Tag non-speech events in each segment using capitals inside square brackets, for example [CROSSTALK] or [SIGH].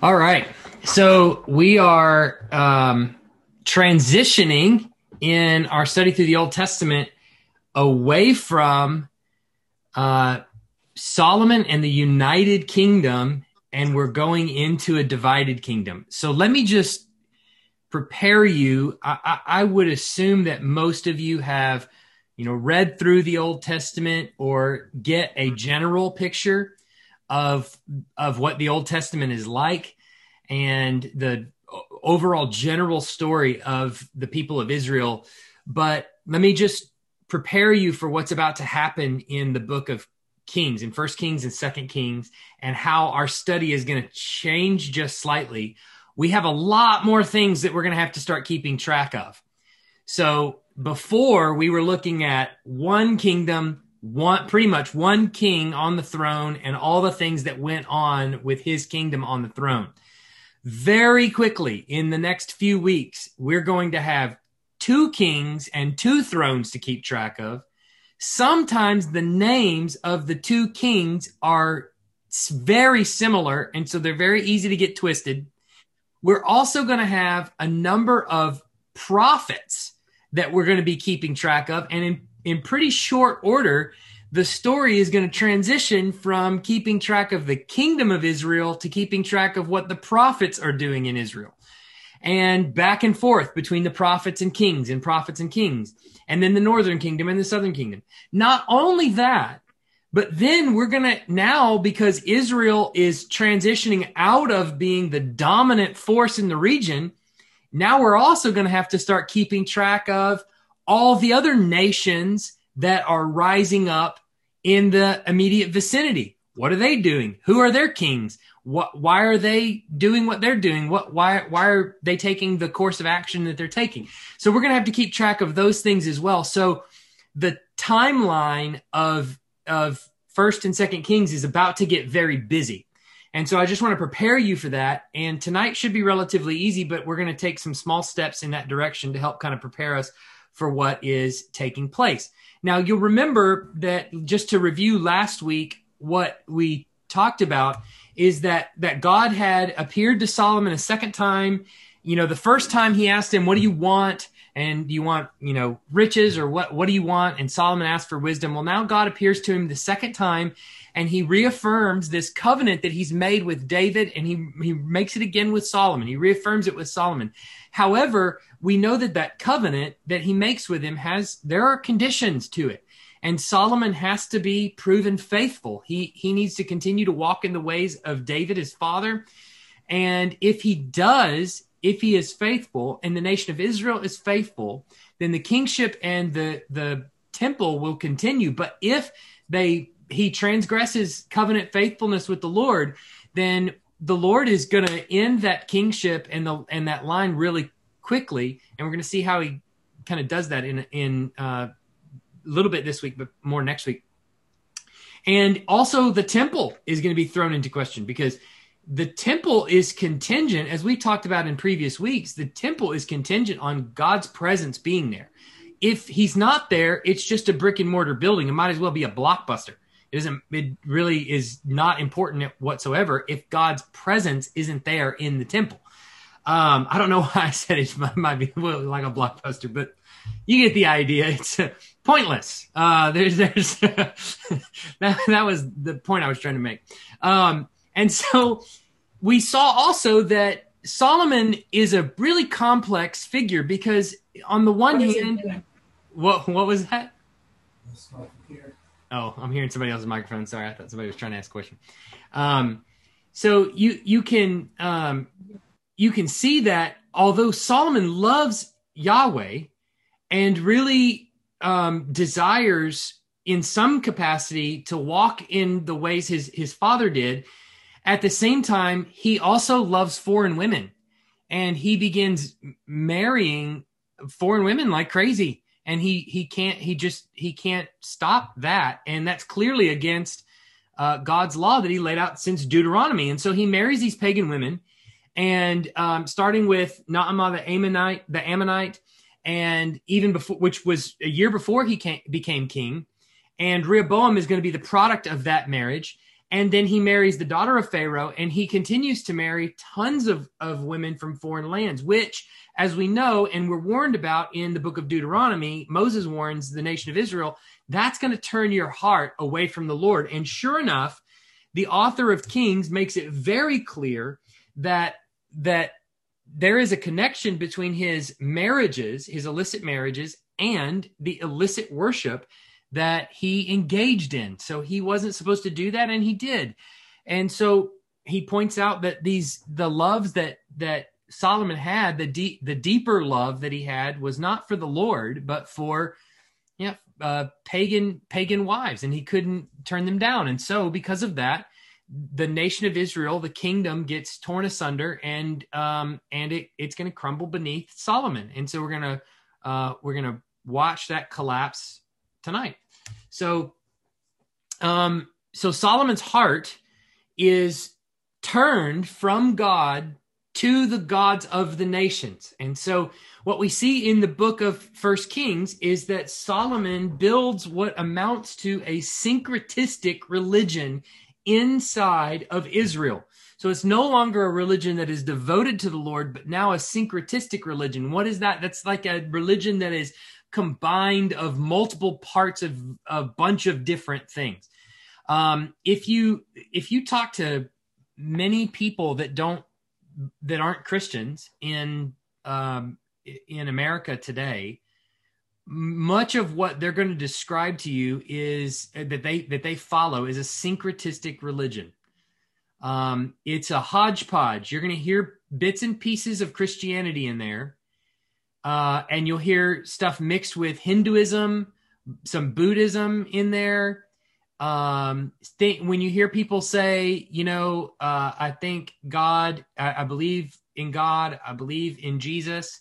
All right. So we are um, transitioning in our study through the Old Testament away from uh, Solomon and the United Kingdom, and we're going into a divided kingdom. So let me just prepare you. I, I, I would assume that most of you have, you know, read through the Old Testament or get a general picture of of what the Old Testament is like and the overall general story of the people of Israel. But let me just prepare you for what's about to happen in the book of Kings, in First Kings and Second Kings, and how our study is going to change just slightly. We have a lot more things that we're going to have to start keeping track of. So before we were looking at one kingdom, one pretty much one king on the throne and all the things that went on with his kingdom on the throne. Very quickly in the next few weeks, we're going to have two kings and two thrones to keep track of. Sometimes the names of the two kings are very similar, and so they're very easy to get twisted. We're also going to have a number of prophets that we're going to be keeping track of. And in in pretty short order, the story is going to transition from keeping track of the kingdom of Israel to keeping track of what the prophets are doing in Israel. And back and forth between the prophets and kings and prophets and kings, and then the northern kingdom and the southern kingdom. Not only that, but then we're going to now, because Israel is transitioning out of being the dominant force in the region, now we're also going to have to start keeping track of all the other nations that are rising up in the immediate vicinity. What are they doing? Who are their kings? What, why are they doing what they're doing? What, why, why are they taking the course of action that they're taking? So we're going to have to keep track of those things as well. So the timeline of, of first and second Kings is about to get very busy. And so I just want to prepare you for that. And tonight should be relatively easy, but we're going to take some small steps in that direction to help kind of prepare us for what is taking place. Now, you'll remember that just to review last week, what we talked about is that that God had appeared to Solomon a second time. You know, the first time he asked him, "What do you want?" and do you want you know riches or what what do you want and solomon asked for wisdom well now god appears to him the second time and he reaffirms this covenant that he's made with david and he he makes it again with solomon he reaffirms it with solomon however we know that that covenant that he makes with him has there are conditions to it and Solomon has to be proven faithful. He he needs to continue to walk in the ways of David his father. And if he does, if he is faithful and the nation of Israel is faithful, then the kingship and the the temple will continue. But if they he transgresses covenant faithfulness with the Lord, then the Lord is going to end that kingship and the and that line really quickly, and we're going to see how he kind of does that in in uh, a little bit this week, but more next week. And also, the temple is going to be thrown into question because the temple is contingent, as we talked about in previous weeks. The temple is contingent on God's presence being there. If He's not there, it's just a brick and mortar building. It might as well be a blockbuster. It isn't. It really is not important whatsoever if God's presence isn't there in the temple. Um, I don't know [LAUGHS] why I said it might, might be [LAUGHS] like a blockbuster, but you get the idea. It's uh, pointless. Uh, there's, there's [LAUGHS] that, that was the point I was trying to make. Um, and so we saw also that Solomon is a really complex figure because on the one hand, what what was that? Oh, I'm hearing somebody else's microphone. Sorry, I thought somebody was trying to ask a question. Um, so you you can um, you can see that although Solomon loves Yahweh and really um, desires in some capacity to walk in the ways his his father did, at the same time he also loves foreign women, and he begins marrying foreign women like crazy, and he he can't he just he can't stop that, and that's clearly against uh, God's law that he laid out since Deuteronomy, and so he marries these pagan women and um, starting with Naamah the Ammonite, the Ammonite, and even before, which was a year before he came, became king, and Rehoboam is going to be the product of that marriage, And then he marries the daughter of Pharaoh and he continues to marry tons of, of women from foreign lands, which, as we know and we're warned about in the book of Deuteronomy, Moses warns the nation of Israel that's going to turn your heart away from the Lord. And sure enough, the author of Kings makes it very clear that that there is a connection between his marriages, his illicit marriages, and the illicit worship that he engaged in. So he wasn't supposed to do that, and he did. And so he points out that these the loves that that Solomon had, the deep the deeper love that he had was not for the Lord, but for yeah, uh, pagan pagan wives, and he couldn't turn them down. And so, because of that, the nation of Israel, the kingdom, gets torn asunder, and um, and it it's going to crumble beneath Solomon. And so, we're gonna uh, we're gonna watch that collapse tonight. So, um, so Solomon's heart is turned from God to the gods of the nations. And so what we see in the book of First Kings is that Solomon builds what amounts to a syncretistic religion inside of Israel. So it's no longer a religion that is devoted to the Lord, but now a syncretistic religion. What is that? That's like a religion that is combined of multiple parts of a bunch of different things. Um, if you if you talk to many people that don't that aren't Christians in um, in America today, much of what they're going to describe to you is uh, that they that they follow is a syncretistic religion. Um, it's a hodgepodge. You're going to hear bits and pieces of Christianity in there, uh, and you'll hear stuff mixed with Hinduism, some Buddhism in there, um th- when you hear people say you know uh i think god I, I, believe in god i believe in jesus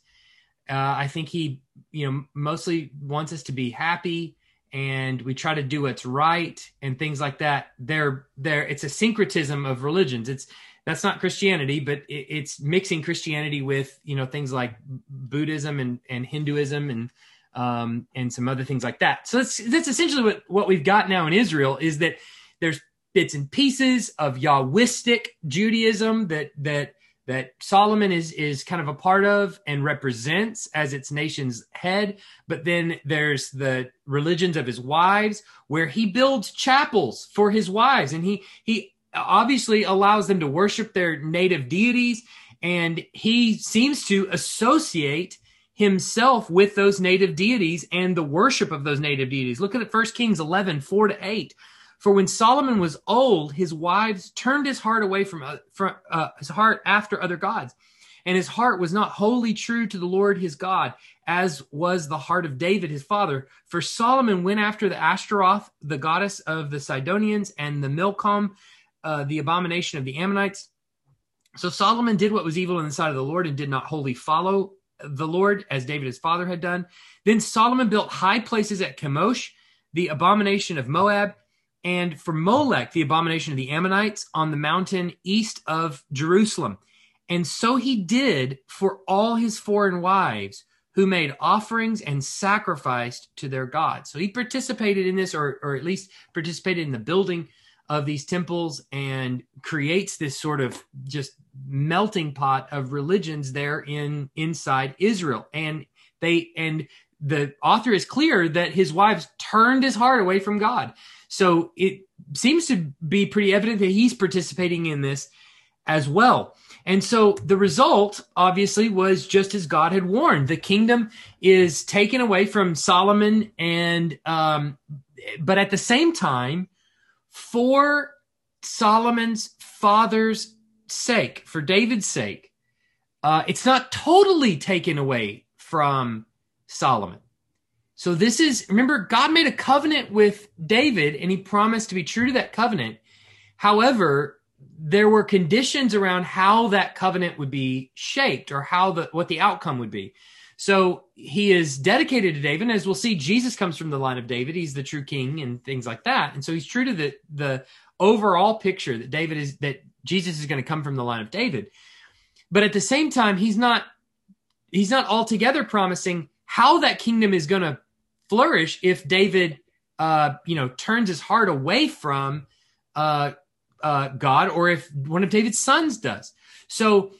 uh i think he you know mostly wants us to be happy and we try to do what's right and things like that they're there it's a syncretism of religions it's that's not christianity but it, it's mixing christianity with you know things like buddhism and and hinduism and um, and some other things like that. So that's that's essentially what what we've got now in Israel is that there's bits and pieces of Yahwistic Judaism that that that Solomon is is kind of a part of and represents as its nation's head. But then there's the religions of his wives, where he builds chapels for his wives, and he he obviously allows them to worship their native deities, and he seems to associate himself with those native deities and the worship of those native deities. Look at 1 Kings 11, 4 to 8. For when Solomon was old, his wives turned his heart away from, uh, from uh, his heart after other gods. And his heart was not wholly true to the Lord his God, as was the heart of David his father. For Solomon went after the Ashtaroth, the goddess of the Sidonians, and the Milcom, uh, the abomination of the Ammonites. So Solomon did what was evil in the sight of the Lord and did not wholly follow the Lord as David his father had done. Then Solomon built high places at Chemosh, the abomination of Moab, and for Molech, the abomination of the Ammonites, on the mountain east of Jerusalem. And so he did for all his foreign wives who made offerings and sacrificed to their gods. So he participated in this, or, or at least participated in the building of these temples and creates this sort of just melting pot of religions there in inside Israel. And they and the author is clear that his wives turned his heart away from God. So it seems to be pretty evident that he's participating in this as well. And so the result, obviously, was just as God had warned. The kingdom is taken away from Solomon, and um, but at the same time, for Solomon's father's sake, for David's sake, uh, it's not totally taken away from Solomon. So this is, remember, God made a covenant with David and he promised to be true to that covenant. However, there were conditions around how that covenant would be shaped or how the, what the outcome would be. So he is dedicated to David. And As we'll see, Jesus comes from the line of David. He's the true king and things like that. And so he's true to the, the overall picture that David is, that Jesus is going to come from the line of David. But at the same time, he's not, he's not altogether promising how that kingdom is going to flourish if David, uh, you know, turns his heart away from, uh, uh, God or if one of David's sons does. So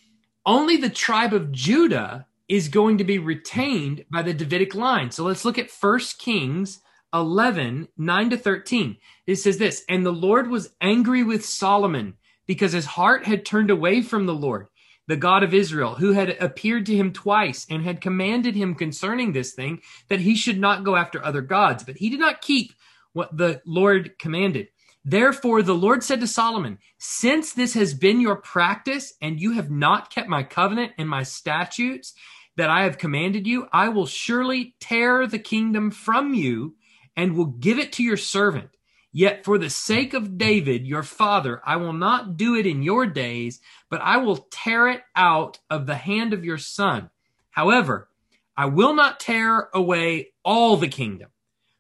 only the tribe of Judah is going to be retained by the Davidic line. So let's look at First Kings 11, 9 to 13. It says this, and the Lord was angry with Solomon because his heart had turned away from the Lord, the God of Israel, who had appeared to him twice and had commanded him concerning this thing that he should not go after other gods. But he did not keep what the Lord commanded. Therefore, the Lord said to Solomon, Since this has been your practice, and you have not kept my covenant and my statutes that I have commanded you, I will surely tear the kingdom from you and will give it to your servant. Yet for the sake of David, your father, I will not do it in your days, but I will tear it out of the hand of your son. However, I will not tear away all the kingdom,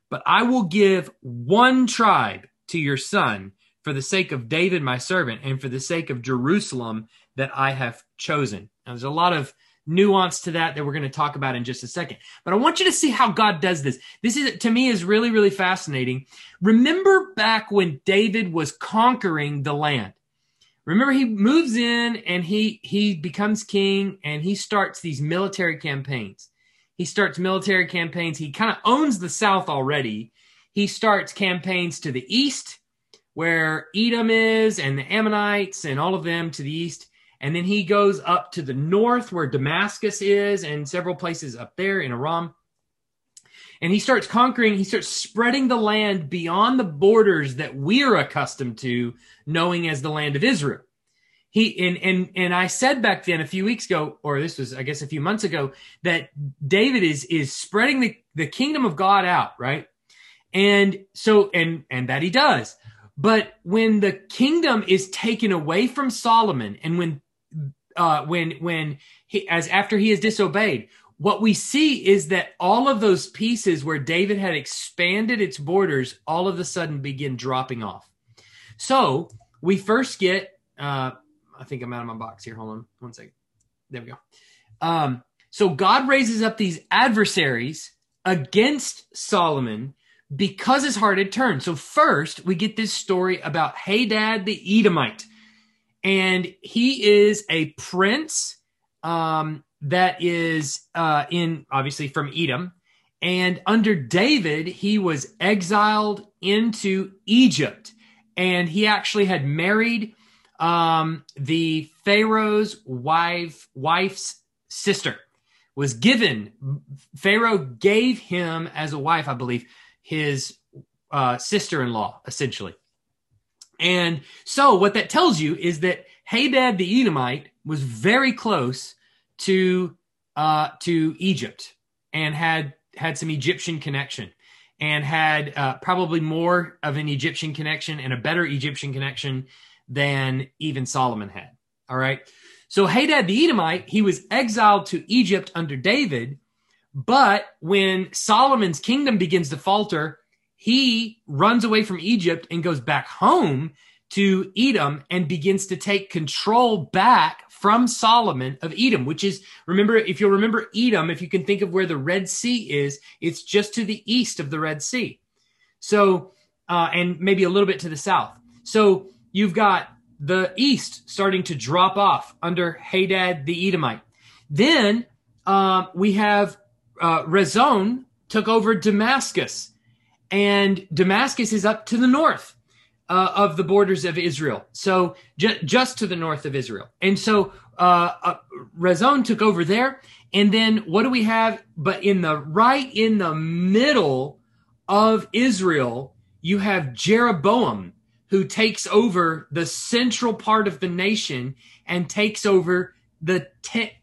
but I will give one tribe to your son for the sake of David, my servant, and for the sake of Jerusalem that I have chosen. Now, there's a lot of nuance to that that we're going to talk about in just a second. But I want you to see how God does this. This is, to me, is really, really fascinating. Remember back when David was conquering the land. Remember, he moves in and he, he becomes king and he starts these military campaigns. He starts military campaigns. He kind of owns the South already he starts campaigns to the east, where Edom is, and the Ammonites, and all of them to the east. And then he goes up to the north, where Damascus is, and several places up there in Aram. And he starts conquering, he starts spreading the land beyond the borders that we're accustomed to knowing as the land of Israel. He and and and I said back then a few weeks ago, or this was I guess a few months ago, that David is is spreading the, the kingdom of God out, right? And so, and, and that he does. But when the kingdom is taken away from Solomon and when, uh, when, when he, as after he is disobeyed, what we see is that all of those pieces where David had expanded its borders all of a sudden begin dropping off. So we first get, uh, I think I'm out of my box here. Hold on one second. There we go. Um, so God raises up these adversaries against Solomon because his heart had turned. So first, we get this story about Hadad the Edomite, and he is a prince um, that is uh, in obviously from Edom, and under David, he was exiled into Egypt, and he actually had married um, the Pharaoh's wife wife's sister. Was given Pharaoh gave him as a wife, I believe his uh, sister-in-law, essentially. And so what that tells you is that Hadad the Edomite was very close to uh, to Egypt and had had some Egyptian connection and had uh, probably more of an Egyptian connection and a better Egyptian connection than even Solomon had. All right. So Hadad the Edomite, he was exiled to Egypt under David, but when Solomon's kingdom begins to falter, he runs away from Egypt and goes back home to Edom and begins to take control back from Solomon of Edom, which is, remember, if you'll remember Edom, if you can think of where the Red Sea is, it's just to the east of the Red Sea. So, uh, and maybe a little bit to the south. So you've got the east starting to drop off under Hadad the Edomite. Then um, we have uh, Rezon took over Damascus, and Damascus is up to the north uh, of the borders of Israel, so ju- just to the north of Israel. And so uh, uh, Rezon took over there, and then what do we have? But in the right in the middle of Israel, you have Jeroboam who takes over the central part of the nation and takes over the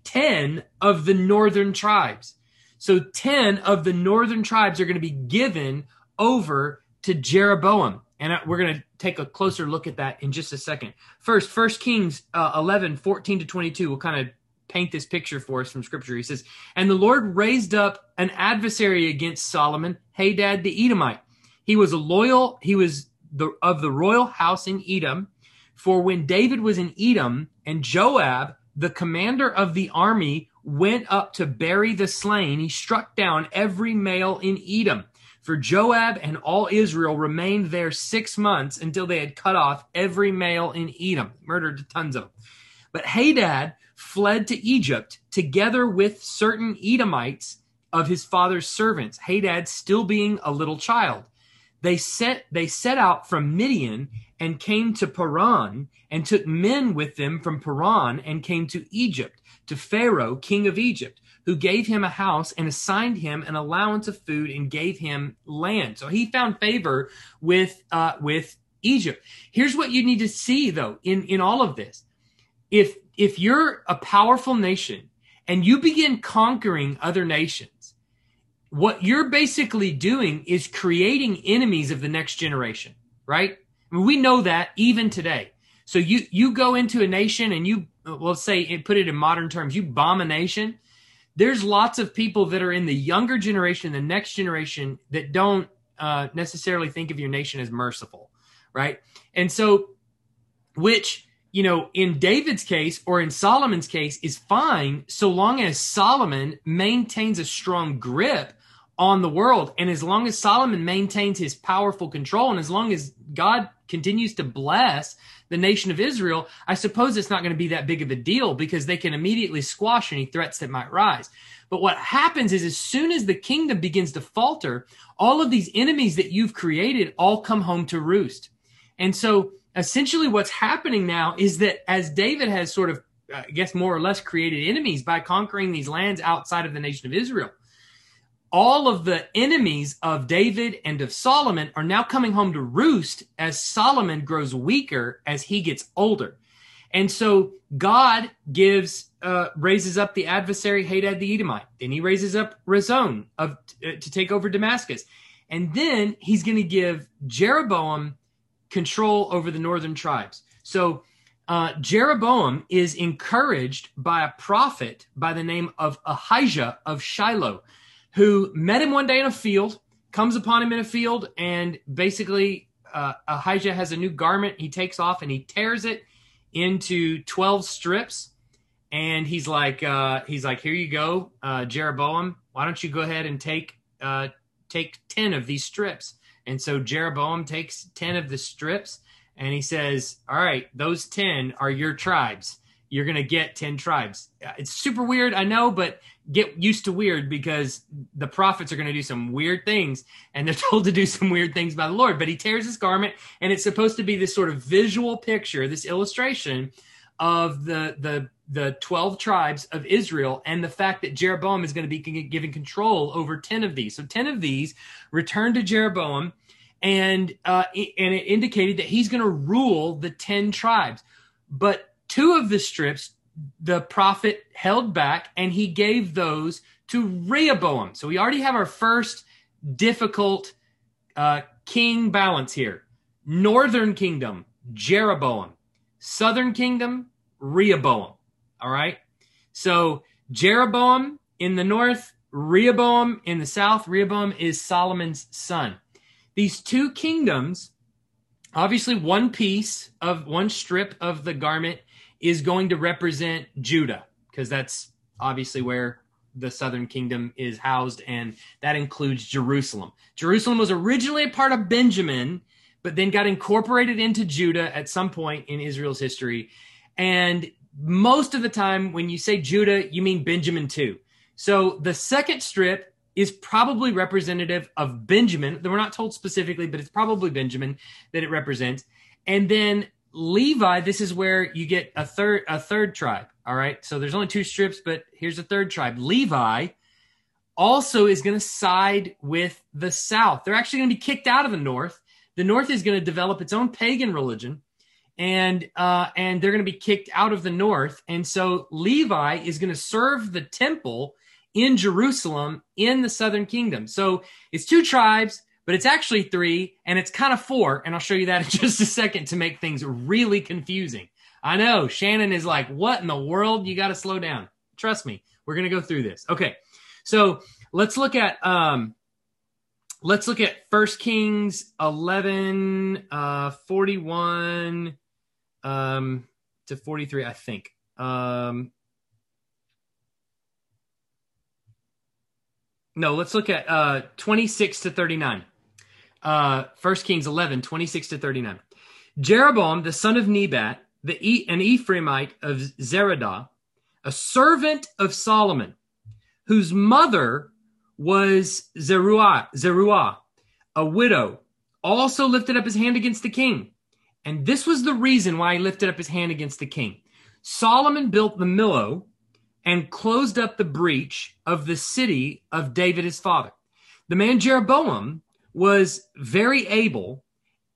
10 of the northern tribes. So 10 of the northern tribes are going to be given over to Jeroboam. And we're going to take a closer look at that in just a second. First, First Kings uh, 11, 14 to 22 will kind of paint this picture for us from scripture. He says, And the Lord raised up an adversary against Solomon, Hadad the Edomite. He was a loyal, he was the, of the royal house in Edom. For when David was in Edom and Joab, the commander of the army, went up to bury the slain, he struck down every male in Edom, For Joab and all Israel remained there six months until they had cut off every male in Edom, murdered tons of them. But Hadad fled to Egypt together with certain Edomites of his father's servants, Hadad still being a little child. They set, they set out from Midian and came to Paran and took men with them from Paran and came to Egypt, to Pharaoh, king of Egypt, who gave him a house and assigned him an allowance of food and gave him land. So he found favor with, uh, with Egypt. Here's what you need to see though in, in all of this. If, if you're a powerful nation and you begin conquering other nations, what you're basically doing is creating enemies of the next generation, right? We know that even today. So you you go into a nation and you well say put it in modern terms, you bomb a nation. There's lots of people that are in the younger generation, the next generation, that don't uh, necessarily think of your nation as merciful, right? And so, which you know, in David's case or in Solomon's case is fine so long as Solomon maintains a strong grip on the world. And as long as Solomon maintains his powerful control and as long as God continues to bless the nation of Israel, I suppose it's not going to be that big of a deal because they can immediately squash any threats that might rise. But what happens is as soon as the kingdom begins to falter, all of these enemies that you've created all come home to roost. And so essentially what's happening now is that as David has sort of, I guess, more or less created enemies by conquering these lands outside of the nation of Israel, all of the enemies of David and of Solomon are now coming home to roost as Solomon grows weaker as he gets older. And so God gives, uh, raises up the adversary Hadad the Edomite. Then he raises up Rezon of, uh, to take over Damascus. And then he's going to give Jeroboam control over the northern tribes. So uh, Jeroboam is encouraged by a prophet by the name of Ahijah of Shiloh who met him one day in a field, comes upon him in a field, and basically uh, Ahijah has a new garment. He takes off and he tears it into 12 strips. And he's like, uh, he's like, here you go, uh, Jeroboam. Why don't you go ahead and take, uh, take 10 of these strips? And so Jeroboam takes 10 of the strips and he says, all right, those 10 are your tribes you're going to get 10 tribes. Uh, it's super weird, I know, but get used to weird because the prophets are going to do some weird things and they're [LAUGHS] told to do some weird things by the Lord. But he tears his garment and it's supposed to be this sort of visual picture, this illustration of the the the 12 tribes of Israel and the fact that Jeroboam is going to be given control over 10 of these. So 10 of these return to Jeroboam and uh, and it indicated that he's going to rule the 10 tribes. But Two of the strips the prophet held back and he gave those to Rehoboam. So we already have our first difficult uh, king balance here. Northern kingdom, Jeroboam. Southern kingdom, Rehoboam. All right. So Jeroboam in the north, Rehoboam in the south. Rehoboam is Solomon's son. These two kingdoms, obviously one piece of one strip of the garment is going to represent Judah because that's obviously where the southern kingdom is housed, and that includes Jerusalem. Jerusalem was originally a part of Benjamin, but then got incorporated into Judah at some point in Israel's history. And most of the time, when you say Judah, you mean Benjamin too. So the second strip is probably representative of Benjamin. We're not told specifically, but it's probably Benjamin that it represents. And then Levi, this is where you get a third a third tribe. All right. So there's only two strips, but here's a third tribe. Levi also is going to side with the South. They're actually going to be kicked out of the North. The North is going to develop its own pagan religion, and uh, and they're going to be kicked out of the North. And so Levi is going to serve the temple in Jerusalem in the Southern Kingdom. So it's two tribes but it's actually three and it's kind of four. And I'll show you that [LAUGHS] in just a second to make things really confusing. I know Shannon is like, what in the world? You got to slow down. Trust me. We're going to go through this. Okay. So let's look at, um, let's look at first Kings 11, uh, 41, um, to 43, I think. Um, no, let's look at uh, 26 to 39. Uh, 1 Kings 11, 26 to 39. Jeroboam, the son of Nebat, the e- an Ephraimite of Zeradah, a servant of Solomon, whose mother was Zeruah, Zeruah, a widow, also lifted up his hand against the king. And this was the reason why he lifted up his hand against the king. Solomon built the Millo and closed up the breach of the city of David his father. The man Jeroboam was very able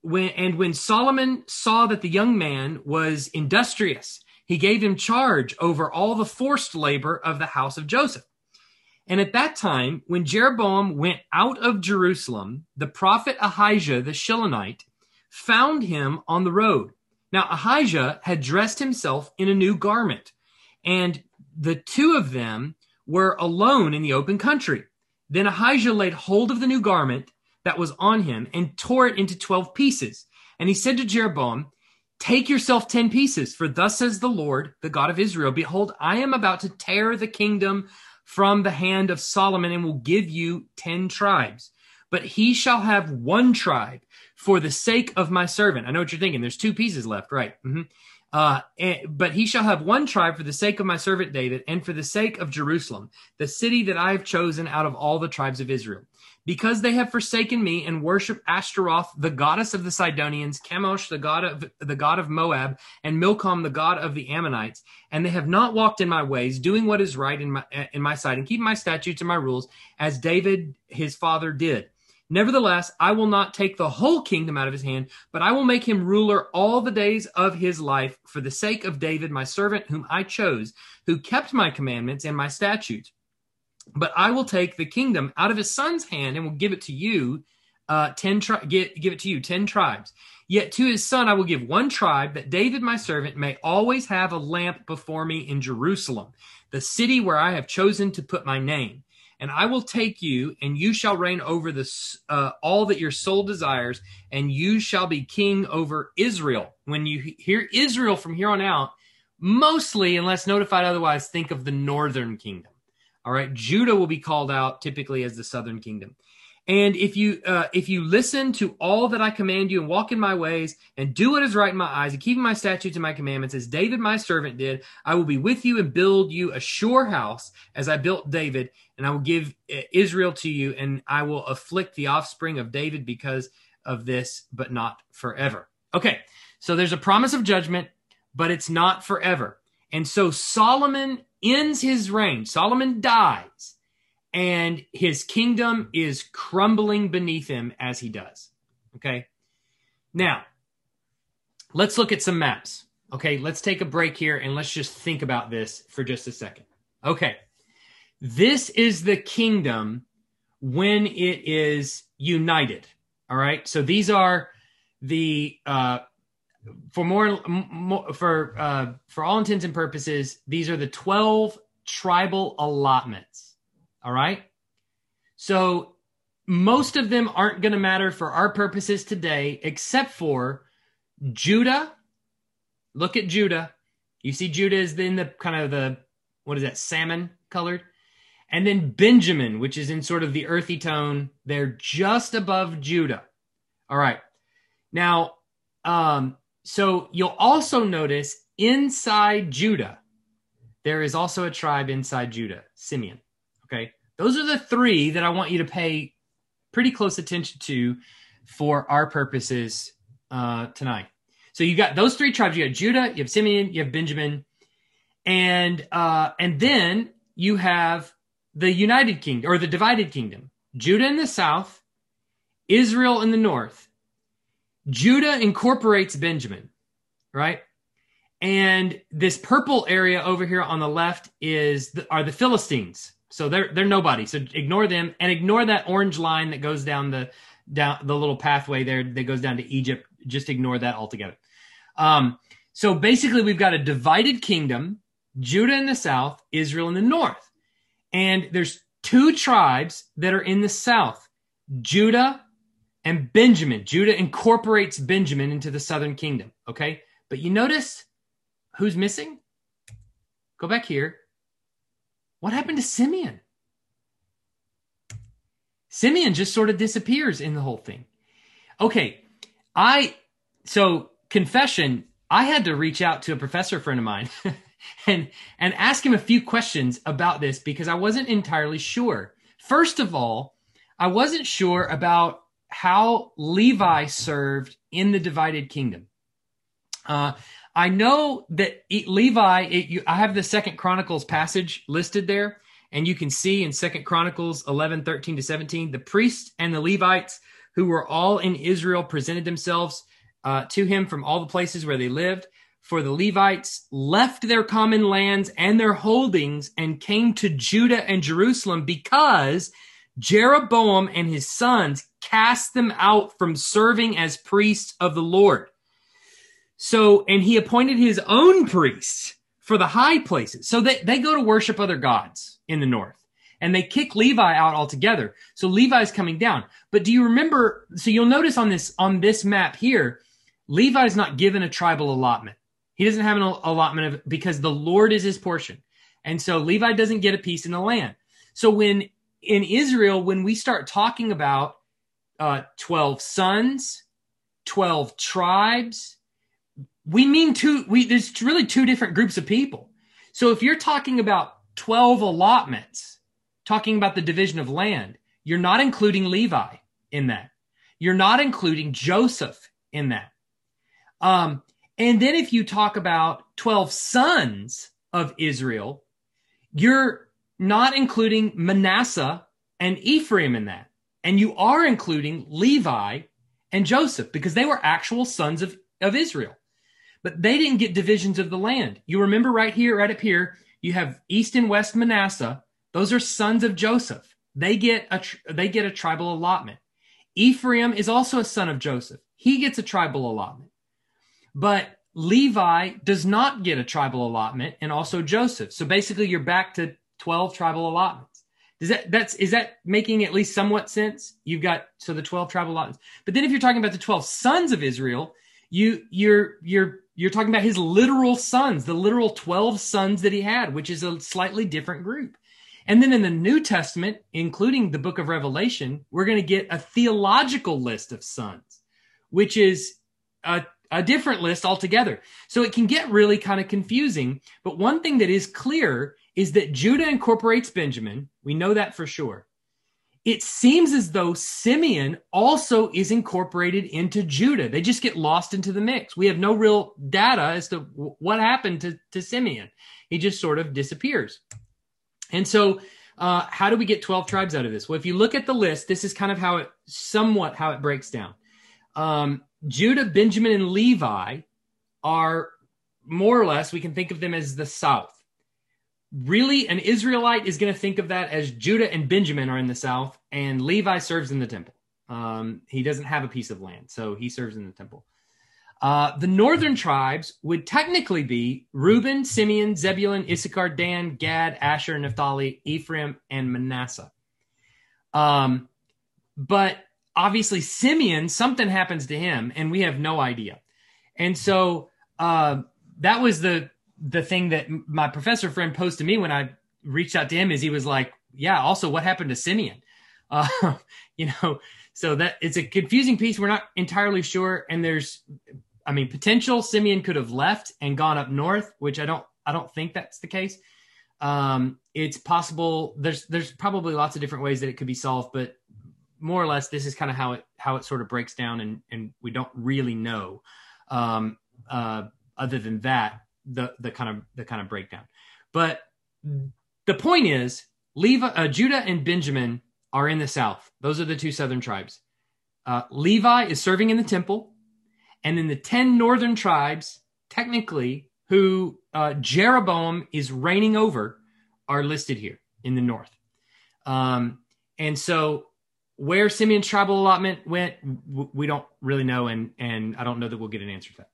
when and when Solomon saw that the young man was industrious, he gave him charge over all the forced labor of the house of Joseph. And at that time, when Jeroboam went out of Jerusalem, the prophet Ahijah the Shilonite found him on the road. Now, Ahijah had dressed himself in a new garment, and the two of them were alone in the open country. Then Ahijah laid hold of the new garment that was on him and tore it into 12 pieces. And he said to Jeroboam, Take yourself 10 pieces, for thus says the Lord, the God of Israel Behold, I am about to tear the kingdom from the hand of Solomon and will give you 10 tribes. But he shall have one tribe for the sake of my servant. I know what you're thinking. There's two pieces left, right? Mm-hmm. Uh, and, but he shall have one tribe for the sake of my servant David and for the sake of Jerusalem, the city that I have chosen out of all the tribes of Israel because they have forsaken me and worship Ashtaroth, the goddess of the Sidonians, Chemosh, the god of the god of Moab, and Milcom, the god of the Ammonites, and they have not walked in my ways, doing what is right in my in my sight, and keeping my statutes and my rules, as David his father did. Nevertheless, I will not take the whole kingdom out of his hand, but I will make him ruler all the days of his life for the sake of David, my servant, whom I chose, who kept my commandments and my statutes. But I will take the kingdom out of his son's hand and will give it to you, uh, ten tri- give, give it to you, ten tribes. Yet to his son I will give one tribe, that David my servant may always have a lamp before me in Jerusalem, the city where I have chosen to put my name. And I will take you, and you shall reign over the uh, all that your soul desires, and you shall be king over Israel. When you hear Israel from here on out, mostly, unless notified otherwise, think of the northern kingdom. All right, Judah will be called out typically as the southern kingdom. And if you uh, if you listen to all that I command you and walk in my ways and do what is right in my eyes and keep my statutes and my commandments as David my servant did, I will be with you and build you a sure house as I built David, and I will give uh, Israel to you, and I will afflict the offspring of David because of this, but not forever. Okay, so there's a promise of judgment, but it's not forever. And so Solomon ends his reign. Solomon dies, and his kingdom is crumbling beneath him as he does. Okay. Now, let's look at some maps. Okay. Let's take a break here and let's just think about this for just a second. Okay. This is the kingdom when it is united. All right. So these are the uh, for more, more for uh, for all intents and purposes, these are the twelve tribal allotments. All right. So most of them aren't going to matter for our purposes today, except for Judah. Look at Judah. You see, Judah is in the kind of the what is that salmon colored, and then Benjamin, which is in sort of the earthy tone. They're just above Judah. All right. Now, um, so you'll also notice inside Judah, there is also a tribe inside Judah, Simeon. Okay. Those are the three that I want you to pay pretty close attention to for our purposes uh, tonight. So you got those three tribes. You got Judah, you have Simeon, you have Benjamin, and uh, and then you have the United Kingdom or the divided kingdom. Judah in the south, Israel in the north, Judah incorporates Benjamin, right? And this purple area over here on the left is the, are the Philistines. So they're they're nobody. So ignore them and ignore that orange line that goes down the down the little pathway there that goes down to Egypt. Just ignore that altogether. Um, so basically, we've got a divided kingdom: Judah in the south, Israel in the north, and there's two tribes that are in the south: Judah and Benjamin. Judah incorporates Benjamin into the southern kingdom. Okay. But you notice who's missing? Go back here. What happened to Simeon? Simeon just sort of disappears in the whole thing. Okay, I so confession, I had to reach out to a professor friend of mine [LAUGHS] and and ask him a few questions about this because I wasn't entirely sure. First of all, I wasn't sure about how Levi served in the divided kingdom. Uh, I know that Levi. It, you, I have the Second Chronicles passage listed there, and you can see in Second Chronicles 11, 13 to 17, the priests and the Levites who were all in Israel presented themselves uh, to him from all the places where they lived. For the Levites left their common lands and their holdings and came to Judah and Jerusalem because Jeroboam and his sons cast them out from serving as priests of the Lord. So, and he appointed his own priests for the high places. So they, they go to worship other gods in the north and they kick Levi out altogether. So Levi's coming down. But do you remember? So you'll notice on this, on this map here, Levi's not given a tribal allotment. He doesn't have an allotment of because the Lord is his portion. And so Levi doesn't get a piece in the land. So when in Israel, when we start talking about uh, 12 sons, 12 tribes, we mean two, we, there's really two different groups of people. So if you're talking about 12 allotments, talking about the division of land, you're not including Levi in that. You're not including Joseph in that. Um, and then if you talk about 12 sons of Israel, you're not including Manasseh and Ephraim in that. And you are including Levi and Joseph because they were actual sons of, of Israel. But they didn't get divisions of the land. You remember right here, right up here, you have East and West Manasseh. Those are sons of Joseph. They get a they get a tribal allotment. Ephraim is also a son of Joseph. He gets a tribal allotment. But Levi does not get a tribal allotment and also Joseph. So basically you're back to 12 tribal allotments. Does that that's is that making at least somewhat sense? You've got so the 12 tribal allotments. But then if you're talking about the 12 sons of Israel, you you're you're you're talking about his literal sons, the literal 12 sons that he had, which is a slightly different group. And then in the New Testament, including the book of Revelation, we're going to get a theological list of sons, which is a, a different list altogether. So it can get really kind of confusing. But one thing that is clear is that Judah incorporates Benjamin. We know that for sure. It seems as though Simeon also is incorporated into Judah. They just get lost into the mix. We have no real data as to what happened to, to Simeon. He just sort of disappears. And so, uh, how do we get 12 tribes out of this? Well, if you look at the list, this is kind of how it somewhat how it breaks down. Um, Judah, Benjamin, and Levi are more or less, we can think of them as the south really an Israelite is going to think of that as Judah and Benjamin are in the south, and Levi serves in the temple. Um, he doesn't have a piece of land, so he serves in the temple. Uh, the northern tribes would technically be Reuben, Simeon, Zebulun, Issachar, Dan, Gad, Asher, Naphtali, Ephraim, and Manasseh. Um, but obviously, Simeon, something happens to him, and we have no idea. And so uh, that was the the thing that my professor friend posed to me when I reached out to him is he was like, yeah, also what happened to Simeon? [LAUGHS] Uh, you know, so that it's a confusing piece. We're not entirely sure. And there's, I mean, potential Simeon could have left and gone up north, which I don't, I don't think that's the case. Um, it's possible there's, there's probably lots of different ways that it could be solved, but more or less, this is kind of how it, how it sort of breaks down and, and we don't really know. Um, uh, other than that, the the kind of the kind of breakdown. But the point is, Levi, uh, Judah and Benjamin are in the south. Those are the two southern tribes. Uh, Levi is serving in the temple, and then the ten northern tribes, technically, who uh, Jeroboam is reigning over, are listed here in the north. Um, and so, where Simeon's tribal allotment went, we don't really know, and and I don't know that we'll get an answer to that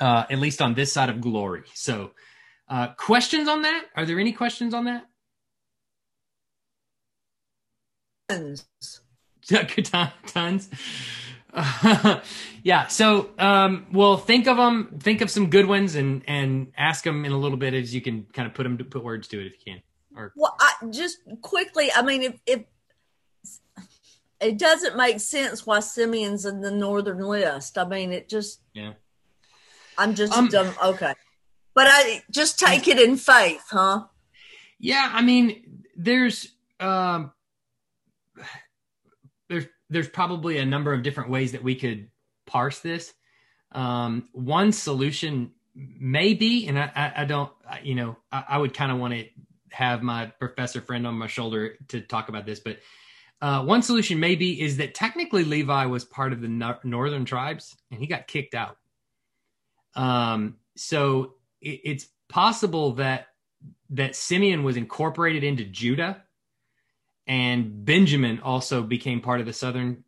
uh, at least on this side of glory. So, uh, questions on that? Are there any questions on that? [LAUGHS] Tons. Tons. [LAUGHS] Uh, yeah. So, um, well, think of them. Think of some good ones, and and ask them in a little bit as you can kind of put them to put words to it if you can. Or well, I, just quickly. I mean, if if it doesn't make sense why Simeon's in the northern list. I mean, it just yeah. I'm just um, dumb. Okay, but I just take it in faith, huh? Yeah, I mean, there's um, there's there's probably a number of different ways that we could parse this. Um, one solution may be, and I, I, I don't, you know, I, I would kind of want to have my professor friend on my shoulder to talk about this, but uh, one solution maybe is that technically Levi was part of the no- northern tribes and he got kicked out. Um, so it, it's possible that that Simeon was incorporated into Judah, and Benjamin also became part of the southern.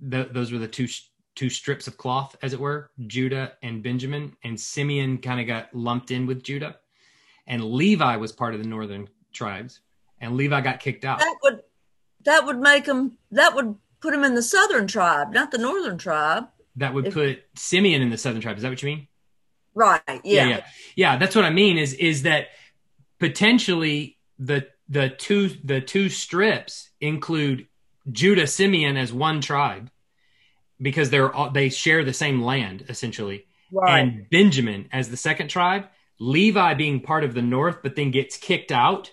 The, those were the two two strips of cloth, as it were, Judah and Benjamin, and Simeon kind of got lumped in with Judah, and Levi was part of the northern tribes, and Levi got kicked out. That would that would make him that would put him in the southern tribe, not the northern tribe. That would if, put Simeon in the southern tribe. Is that what you mean? Right. Yeah. yeah. Yeah. Yeah. That's what I mean. Is is that potentially the the two the two strips include Judah Simeon as one tribe because they're all, they share the same land essentially, right. and Benjamin as the second tribe. Levi being part of the north, but then gets kicked out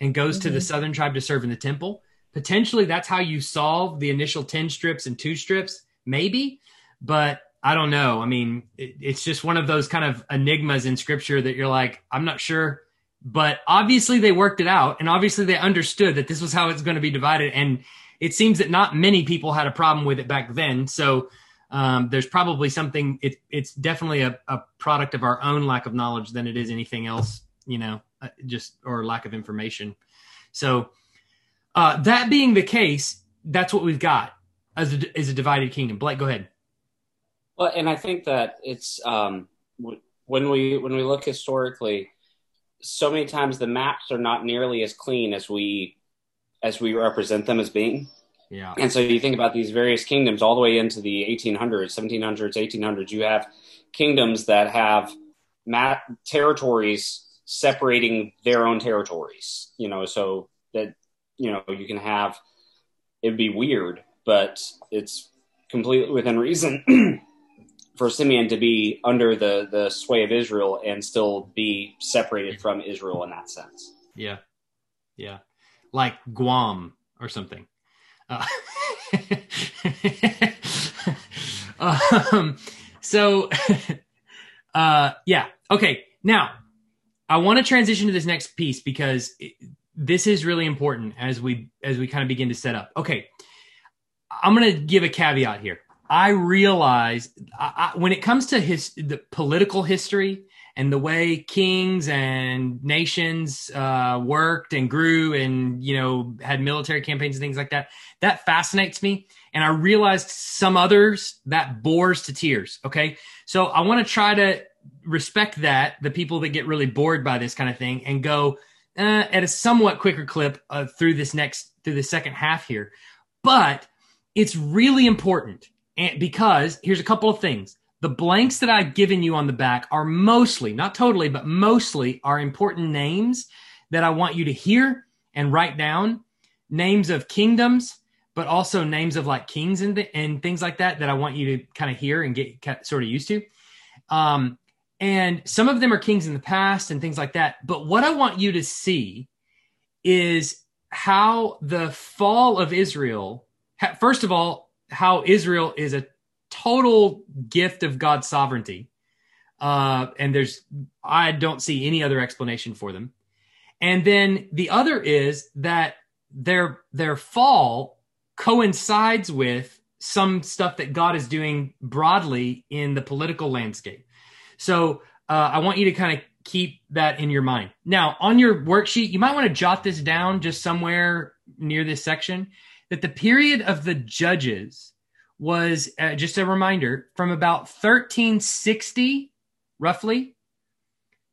and goes mm-hmm. to the mm-hmm. southern tribe to serve in the temple. Potentially, that's how you solve the initial ten strips and two strips, maybe. But I don't know. I mean, it, it's just one of those kind of enigmas in scripture that you're like, I'm not sure. But obviously, they worked it out, and obviously, they understood that this was how it's going to be divided. And it seems that not many people had a problem with it back then. So um, there's probably something. It, it's definitely a, a, product of our own lack of knowledge than it is anything else. You know, uh, just or lack of information. So uh, that being the case, that's what we've got as a, as a divided kingdom. Blake, go ahead. Well, and I think that it's um, when we when we look historically, so many times the maps are not nearly as clean as we as we represent them as being. Yeah. And so you think about these various kingdoms all the way into the 1800s, 1700s, 1800s. You have kingdoms that have mat- territories separating their own territories. You know, so that you know you can have it'd be weird, but it's completely within reason [CLEARS THROAT] for Simeon to be under the the sway of Israel and still be separated from Israel in that sense. Yeah, yeah, like Guam or something. Uh, [LAUGHS] um, so, [LAUGHS] uh, yeah, okay. Now, I want to transition to this next piece because it, this is really important as we as we kind of begin to set up. Okay, I'm going to give a caveat here. I realize I, I, when it comes to his the political history and the way kings and nations uh, worked and grew and you know had military campaigns and things like that, that fascinates me. And I realized some others that bores to tears. Okay, so I want to try to respect that the people that get really bored by this kind of thing and go uh, at a somewhat quicker clip uh, through this next through the second half here, but it's really important and because here's a couple of things. The blanks that I've given you on the back are mostly, not totally, but mostly are important names that I want you to hear and write down. Names of kingdoms, but also names of like kings and, th- and things like that that I want you to kind of hear and get sort of used to. Um, and some of them are kings in the past and things like that. But what I want you to see is how the fall of Israel, first of all, how Israel is a total gift of God's sovereignty. Uh, and there's, I don't see any other explanation for them. And then the other is that their, their fall coincides with some stuff that God is doing broadly in the political landscape. So uh, I want you to kind of keep that in your mind. Now, on your worksheet, you might want to jot this down just somewhere near this section that the period of the judges was uh, just a reminder from about 1360 roughly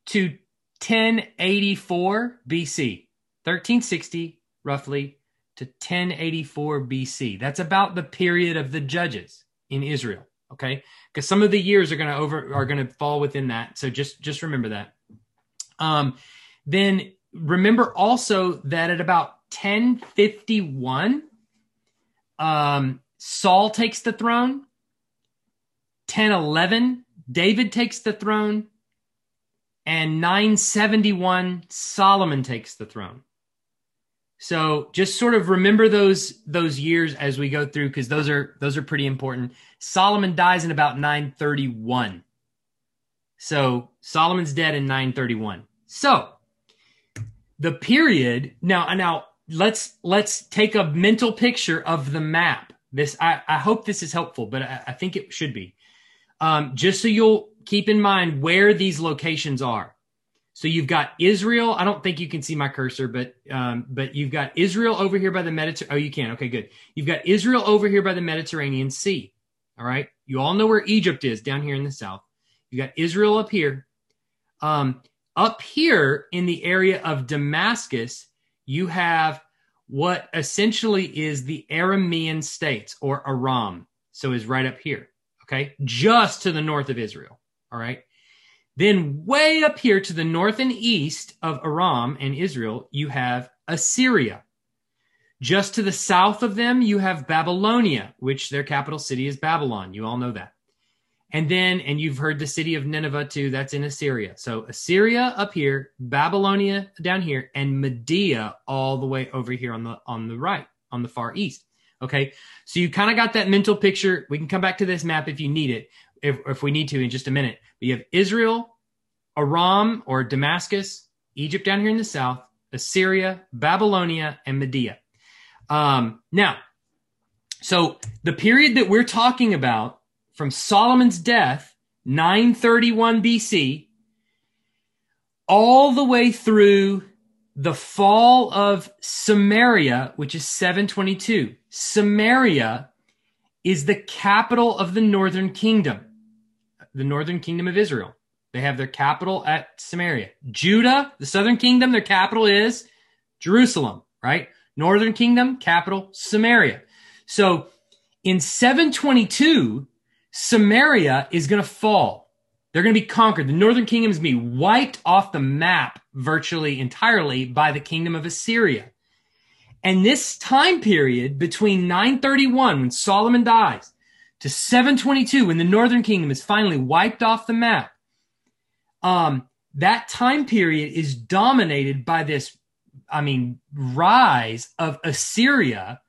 to 1084 BC. 1360 roughly to 1084 BC. That's about the period of the judges in Israel, okay? Because some of the years are going to over are going to fall within that. So just just remember that. Um then remember also that at about 1051 um, Saul takes the throne. 1011, David takes the throne. And 971, Solomon takes the throne. So just sort of remember those those years as we go through because those are those are pretty important. Solomon dies in about 931. So Solomon's dead in 931. So the period now now let's let's take a mental picture of the map. This I, I hope this is helpful, but I, I think it should be. Um, just so you'll keep in mind where these locations are. So you've got Israel. I don't think you can see my cursor, but um, but you've got Israel over here by the Mediterranean. Oh, you can. Okay, good. You've got Israel over here by the Mediterranean Sea. All right. You all know where Egypt is down here in the south. You got Israel up here. Um, up here in the area of Damascus, you have what essentially is the Aramean states or Aram. So is right up here. Okay. Just to the north of Israel. All right. Then, way up here to the north and east of Aram and Israel, you have Assyria. Just to the south of them, you have Babylonia, which their capital city is Babylon. You all know that. And then, and you've heard the city of Nineveh too, that's in Assyria. So Assyria up here, Babylonia down here, and Media all the way over here on the on the right, on the far east. Okay. So you kind of got that mental picture. We can come back to this map if you need it, if, if we need to in just a minute. But you have Israel, Aram or Damascus, Egypt down here in the south, Assyria, Babylonia, and Media. Um, now, so the period that we're talking about from Solomon's death, 931 BC, all the way through the fall of Samaria, which is 722. Samaria is the capital of the northern kingdom, the northern kingdom of Israel. They have their capital at Samaria. Judah, the southern kingdom, their capital is Jerusalem, right? Northern kingdom, capital Samaria. So in 722, Samaria is going to fall. They're going to be conquered. The northern kingdom is going to be wiped off the map virtually entirely by the kingdom of Assyria. And this time period between 931, when Solomon dies, to 722, when the northern kingdom is finally wiped off the map, um, that time period is dominated by this, I mean, rise of Assyria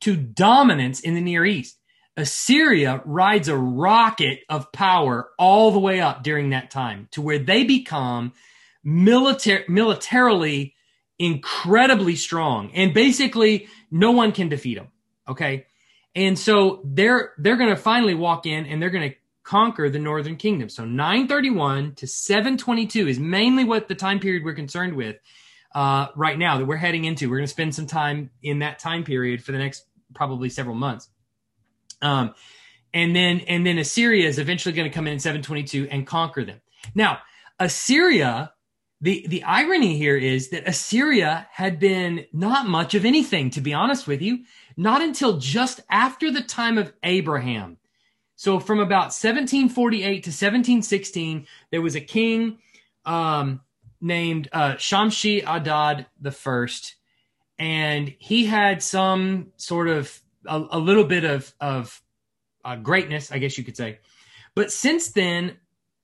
to dominance in the Near East. Assyria rides a rocket of power all the way up during that time to where they become militar- militarily incredibly strong and basically no one can defeat them okay and so they're they're going to finally walk in and they're going to conquer the northern kingdom. So 931 to 722 is mainly what the time period we're concerned with uh, right now that we're heading into. We're going to spend some time in that time period for the next probably several months. Um, and then and then Assyria is eventually going to come in in 722 and conquer them. Now, Assyria, the the irony here is that Assyria had been not much of anything, to be honest with you, not until just after the time of Abraham so from about 1748 to 1716, there was a king um, named uh, Shamshi Adad the First, and he had some sort of a, a little bit of of uh, greatness, I guess you could say. But since then,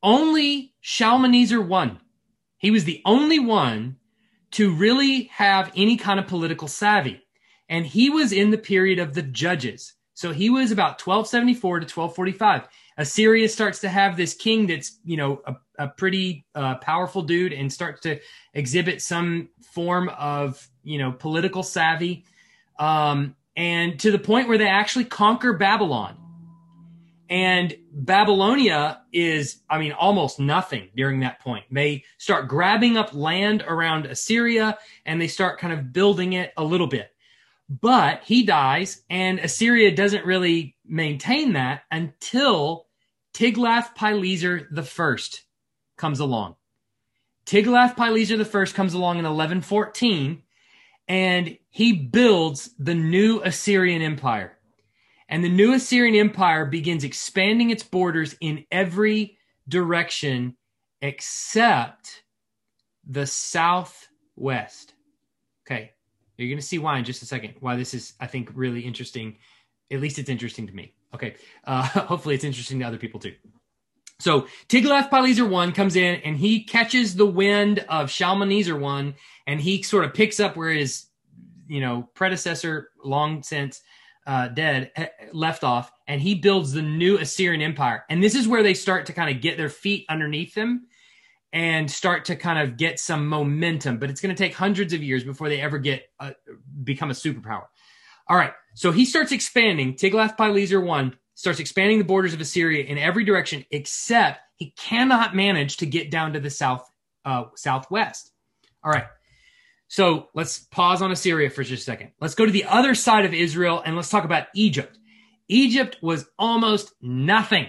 only Shalmaneser one. He was the only one to really have any kind of political savvy, and he was in the period of the judges. So he was about 1274 to 1245. Assyria starts to have this king that's, you know, a, a pretty uh, powerful dude and starts to exhibit some form of, you know, political savvy. Um, and to the point where they actually conquer Babylon. And Babylonia is, I mean, almost nothing during that point. They start grabbing up land around Assyria and they start kind of building it a little bit. But he dies, and Assyria doesn't really maintain that until Tiglath-Pileser the First comes along. Tiglath-Pileser the First comes along in 1114, and he builds the new Assyrian Empire. And the new Assyrian Empire begins expanding its borders in every direction except the southwest. Okay, you're going to see why in just a second. Why this is, I think, really interesting At least it's interesting to me. Okay. Uh, [LAUGHS] hopefully it's interesting to other people too. So Tiglath-Pileser one comes in and he catches the wind of Shalmaneser one, and he sort of picks up where his, you know, predecessor, long since uh, dead, left off, and he builds the new Assyrian Empire. And this is where they start to kind of get their feet underneath them and start to kind of get some momentum. But it's going to take hundreds of years before they ever get uh, become a superpower. All right, so he starts expanding. Tiglath-Pileser one starts expanding the borders of Assyria in every direction, except he cannot manage to get down to the south uh, southwest. All right. So let's pause on Assyria for just a second. Let's go to the other side of Israel and let's talk about Egypt. Egypt was almost nothing.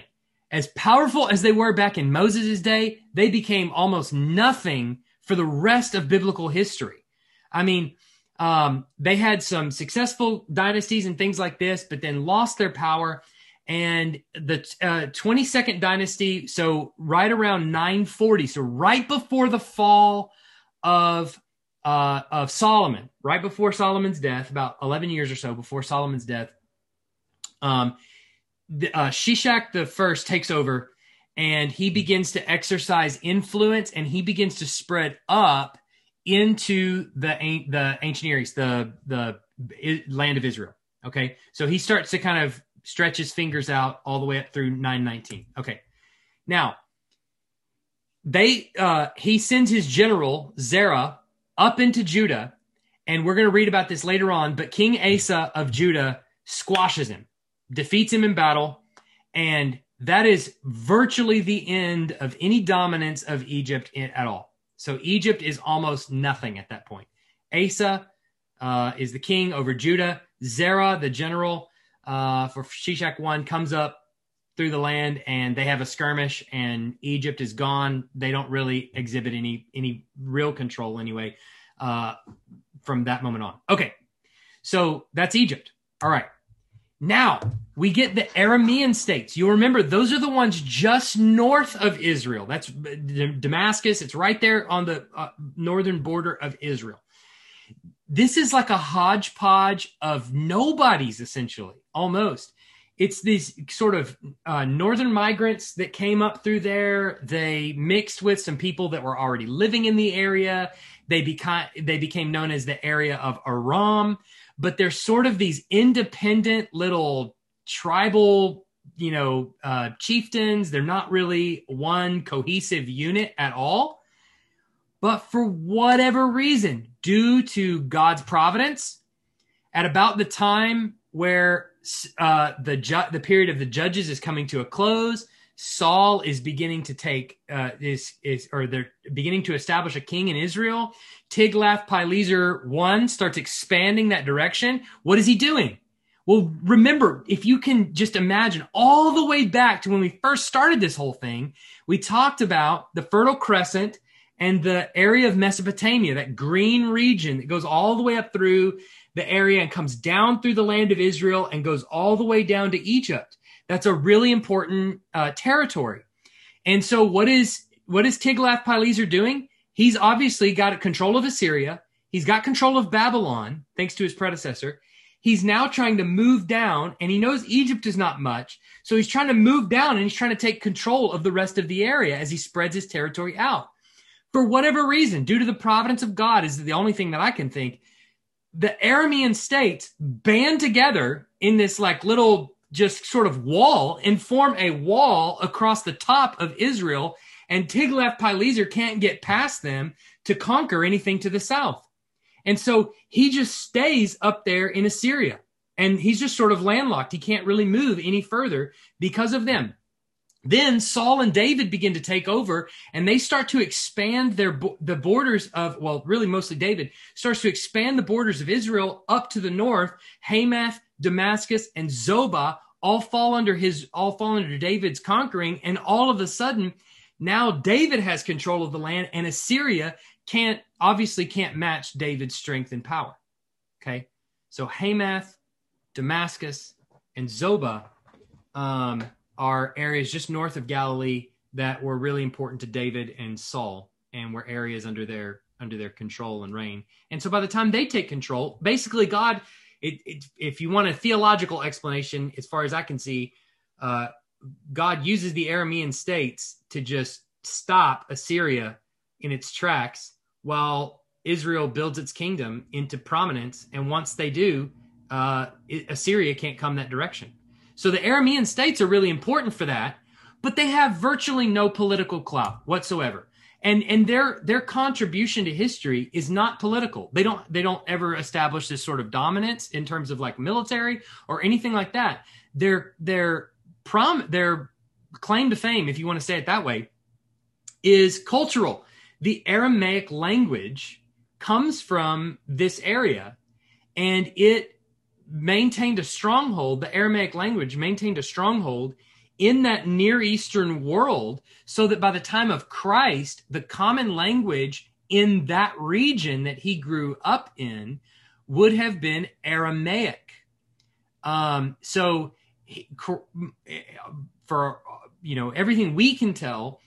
As powerful as they were back in Moses' day, they became almost nothing for the rest of biblical history. I mean, um, they had some successful dynasties and things like this, but then lost their power. And the uh, 22nd dynasty, so right around 940, so right before the fall of uh, of Solomon, right before Solomon's death, about 11 years or so before Solomon's death, um, the, uh, Shishak the first takes over and he begins to exercise influence and he begins to spread up into the the ancient Near East, the the land of Israel. Okay, so he starts to kind of stretch his fingers out all the way up through 919. Okay, now they uh, he sends his general Zerah up into Judah, and we're going to read about this later on. But King Asa of Judah squashes him, defeats him in battle, and that is virtually the end of any dominance of Egypt at all. So Egypt is almost nothing at that point. Asa uh, is the king over Judah. Zerah, the general uh, for Shishak one, comes up through the land and they have a skirmish and Egypt is gone. They don't really exhibit any any real control anyway uh, from that moment on. Okay, so that's Egypt. All right. Now we get the Aramean states. You remember those are the ones just north of Israel. That's Damascus. It's right there on the uh, northern border of Israel. This is like a hodgepodge of nobodies, essentially, almost. It's these sort of uh, northern migrants that came up through there. They mixed with some people that were already living in the area. They became they became known as the area of Aram but they're sort of these independent little tribal, you know, uh, chieftains. They're not really one cohesive unit at all. But for whatever reason, due to God's providence, at about the time where uh, the ju- the period of the judges is coming to a close, Saul is beginning to take uh, is is or they're beginning to establish a king in Israel. Tiglath-Pileser one starts expanding that direction. What is he doing? Well, remember, if you can just imagine all the way back to when we first started this whole thing, we talked about the Fertile Crescent and the area of Mesopotamia, that green region that goes all the way up through the area and comes down through the land of Israel and goes all the way down to Egypt. That's a really important uh, territory. And so, what is what is Tiglath-Pileser doing? He's obviously got control of Assyria. He's got control of Babylon, thanks to his predecessor. He's now trying to move down, and he knows Egypt is not much. So he's trying to move down and he's trying to take control of the rest of the area as he spreads his territory out. For whatever reason, due to the providence of God, is the only thing that I can think. The Aramean states band together in this like little just sort of wall and form a wall across the top of Israel. And Tiglath-Pileser can't get past them to conquer anything to the south. And so he just stays up there in Assyria and he's just sort of landlocked. He can't really move any further because of them. Then Saul and David begin to take over and they start to expand their the borders of well really mostly David starts to expand the borders of Israel up to the north Hamath Damascus and Zobah all fall under his all fall under David's conquering and all of a sudden now David has control of the land and Assyria can't obviously can't match David's strength and power. Okay? So Hamath, Damascus and Zobah um, are areas just north of Galilee that were really important to David and Saul and were areas under their under their control and reign. And so by the time they take control, basically God it, it, if you want a theological explanation, as far as I can see, uh, God uses the Aramean states to just stop Assyria in its tracks while Israel builds its kingdom into prominence. And once they do, uh, Assyria can't come that direction. So the Aramean states are really important for that, but they have virtually no political clout whatsoever. And and their their contribution to history is not political. They don't they don't ever establish this sort of dominance in terms of like military or anything like that. Their their prom their claim to fame, if you want to say it that way, is cultural. The Aramaic language comes from this area and it maintained a stronghold. The Aramaic language maintained a stronghold in that Near Eastern world so that by the time of Christ, the common language in that region that he grew up in would have been Aramaic. Um, so, for you know everything we can tell,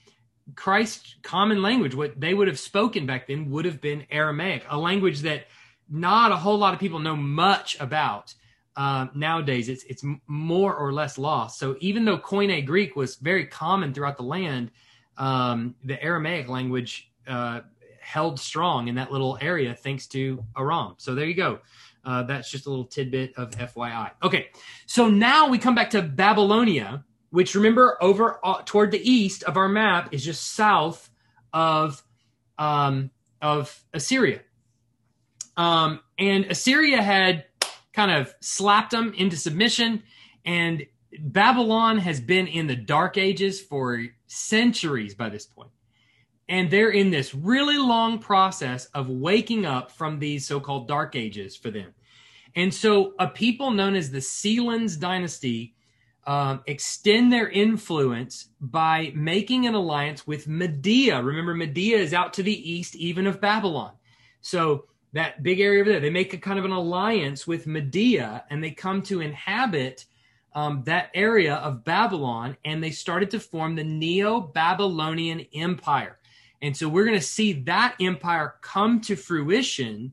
Christ's common language, what they would have spoken back then, would have been Aramaic, a language that not a whole lot of people know much about. Uh, nowadays, it's it's more or less lost. So even though Koine Greek was very common throughout the land, um, the Aramaic language uh, held strong in that little area thanks to Aram. So there you go. Uh, that's just a little tidbit of FYI. Okay, so now we come back to Babylonia which remember over uh, toward the east of our map is just south of um, of Assyria. Um, and Assyria had kind of slapped them into submission, and Babylon has been in the dark ages for centuries by this point. And they're in this really long process of waking up from these so called dark ages for them. And so, a people known as the Sealands dynasty um, extend their influence by making an alliance with Media. Remember, Media is out to the east, even of Babylon. So that big area over there, they make a kind of an alliance with Media, and they come to inhabit um, that area of Babylon, and they started to form the Neo-Babylonian Empire. And so we're going to see that empire come to fruition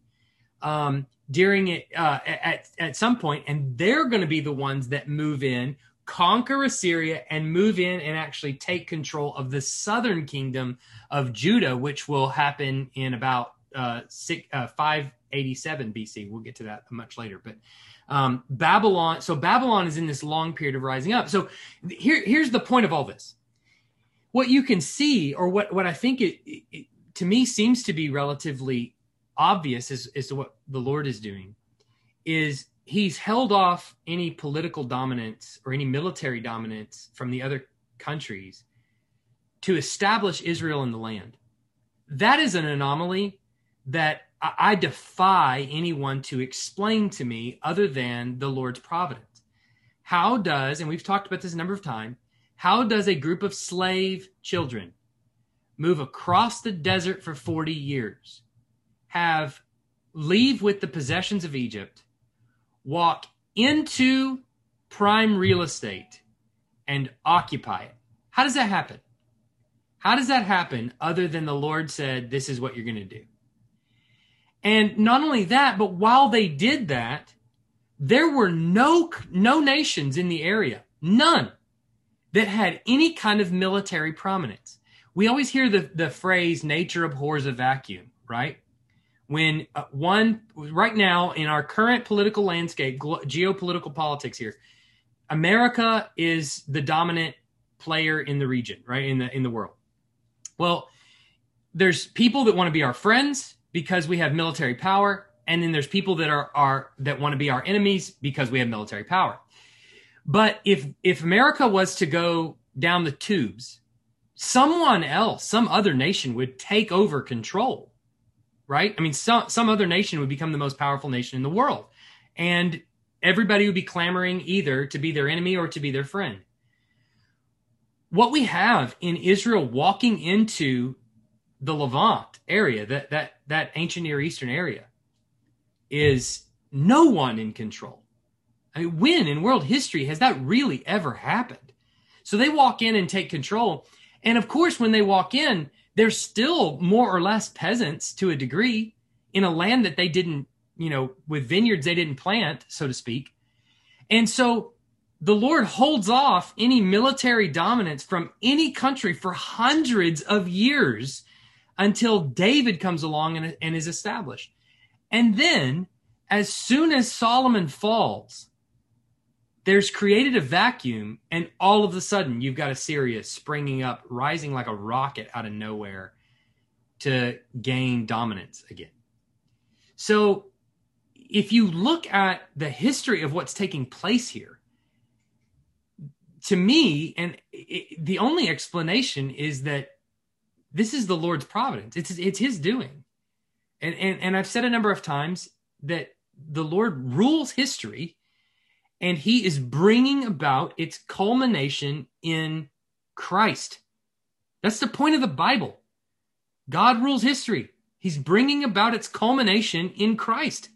um, during it uh, at at some point, and they're going to be the ones that move in conquer Assyria and move in and actually take control of the southern kingdom of Judah, which will happen in about uh, six, uh, 587 BC. We'll get to that much later. But um, Babylon, so Babylon is in this long period of rising up. So here, here's the point of all this. What you can see, or what, what I think it, it to me seems to be relatively obvious as, as to what the Lord is doing, is he's held off any political dominance or any military dominance from the other countries to establish Israel in the land. That is an anomaly that I defy anyone to explain to me other than the Lord's providence. How does, and we've talked about this a number of times, how does a group of slave children move across the desert for 40 years, have leave with the possessions of Egypt, walk into prime real estate and occupy it. How does that happen? How does that happen other than the Lord said, this is what you're going to do? And not only that, but while they did that, there were no, no nations in the area, none that had any kind of military prominence. We always hear the, the phrase nature abhors a vacuum, right? when uh, one right now in our current political landscape, geopolitical politics here, America is the dominant player in the region, right in the in the world. Well, there's people that want to be our friends because we have military power, and then there's people that are are that want to be our enemies because we have military power. But if if America was to go down the tubes, someone else, some other nation would take over control right? I mean, some some other nation would become the most powerful nation in the world, and everybody would be clamoring either to be their enemy or to be their friend. What we have in Israel walking into the Levant area, that that that ancient Near Eastern area, is no one in control. I mean, when in world history has that really ever happened? So they walk in and take control. And of course, when they walk in, they're still more or less peasants to a degree in a land that they didn't you know, with vineyards they didn't plant, so to speak. And so the Lord holds off any military dominance from any country for hundreds of years until David comes along and, and is established. And then, as soon as Solomon falls, there's created a vacuum, and all of a sudden, you've got Assyria springing up, rising like a rocket out of nowhere to gain dominance again. So, if you look at the history of what's taking place here, to me, and it, the only explanation is that this is the Lord's providence. It's it's His doing, and and and I've said a number of times that the Lord rules history, and He is bringing about its culmination in Christ. That's the point of the Bible. God rules history. He's bringing about its culmination in Christ.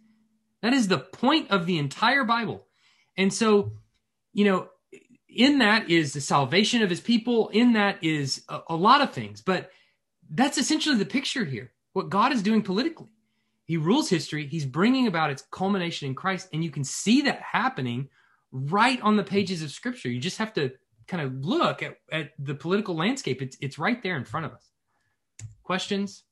That is the point of the entire Bible. And so, you know, in that is the salvation of his people. In that is a, a, lot of things, but that's essentially the picture here. What God is doing politically. He rules history. He's bringing about its culmination in Christ. And you can see that happening right on the pages of scripture. You just have to kind of look at, at the political landscape. It's, it's right there in front of us. Questions?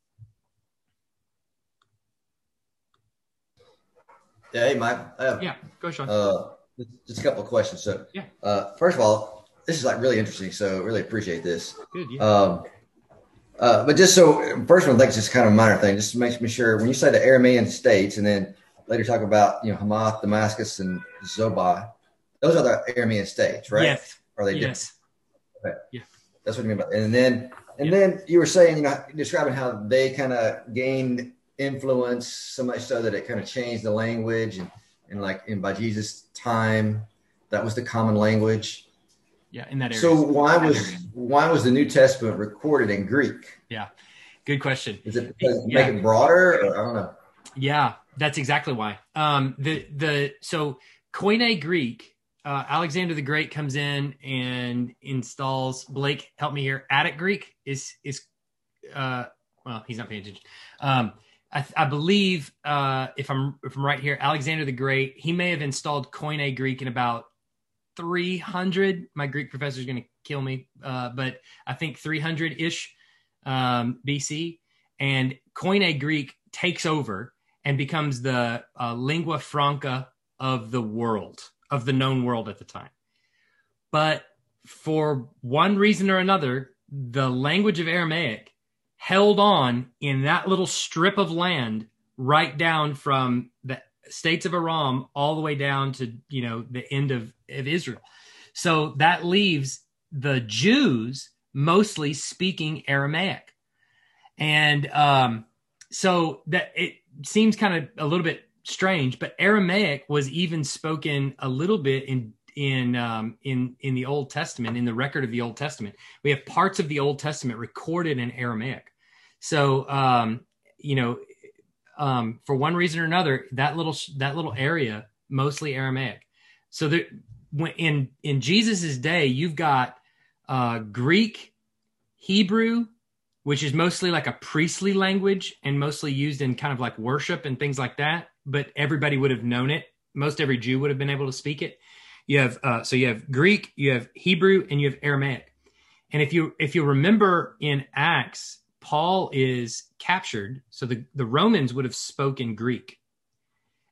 Yeah, hey, Mike. Have, yeah, go, Sean. Uh, just a couple of questions. So, yeah. Uh, first of all, this is like really interesting. So, really appreciate this. Good. Yeah. Um, uh, but just so, first one, it's just kind of a minor thing. Just makes me sure when you say the Aramean states, and then later talk about you know Hamath, Damascus, and Zobah, those are the Aramean states, right? Yes. Are they yes. Okay. Yeah. That's what you mean by. And then, and yeah. then you were saying, you know, describing how they kind of gained influence so much so that it kind of changed the language and, and like in by Jesus' time, that was the common language. Yeah, in that area. So why was why was the New Testament recorded in Greek? Yeah, good question. Is it because yeah. make it broader? Or, I don't know. Yeah, that's exactly why. Um, the the so Koine Greek, uh, Alexander the Great comes in and installs. Blake, help me here. Attic Greek is is uh, well, he's not paying attention. Um, I, I believe uh, if I'm if I'm right here, Alexander the Great, he may have installed Koine Greek in about 300. My Greek professor is going to kill me, uh, but I think 300 ish um, BC. And Koine Greek takes over and becomes the uh, lingua franca of the world, of the known world at the time. But for one reason or another, the language of Aramaic held on in that little strip of land right down from the states of Aram all the way down to you know the end of, of Israel. So that leaves the Jews mostly speaking Aramaic, and um, so that it seems kind of a little bit strange. But Aramaic was even spoken a little bit in in um, in in the Old Testament, in the record of the Old Testament. We have parts of the Old Testament recorded in Aramaic. So um, you know, um, for one reason or another, that little that little area mostly Aramaic. So there, when, in in Jesus's day, you've got uh, Greek, Hebrew, which is mostly like a priestly language and mostly used in kind of like worship and things like that. But everybody would have known it. Most every Jew would have been able to speak it you have uh, so you have Greek, you have Hebrew, and you have Aramaic. And if you if you remember in Acts, Paul is captured. So the, the Romans would have spoken Greek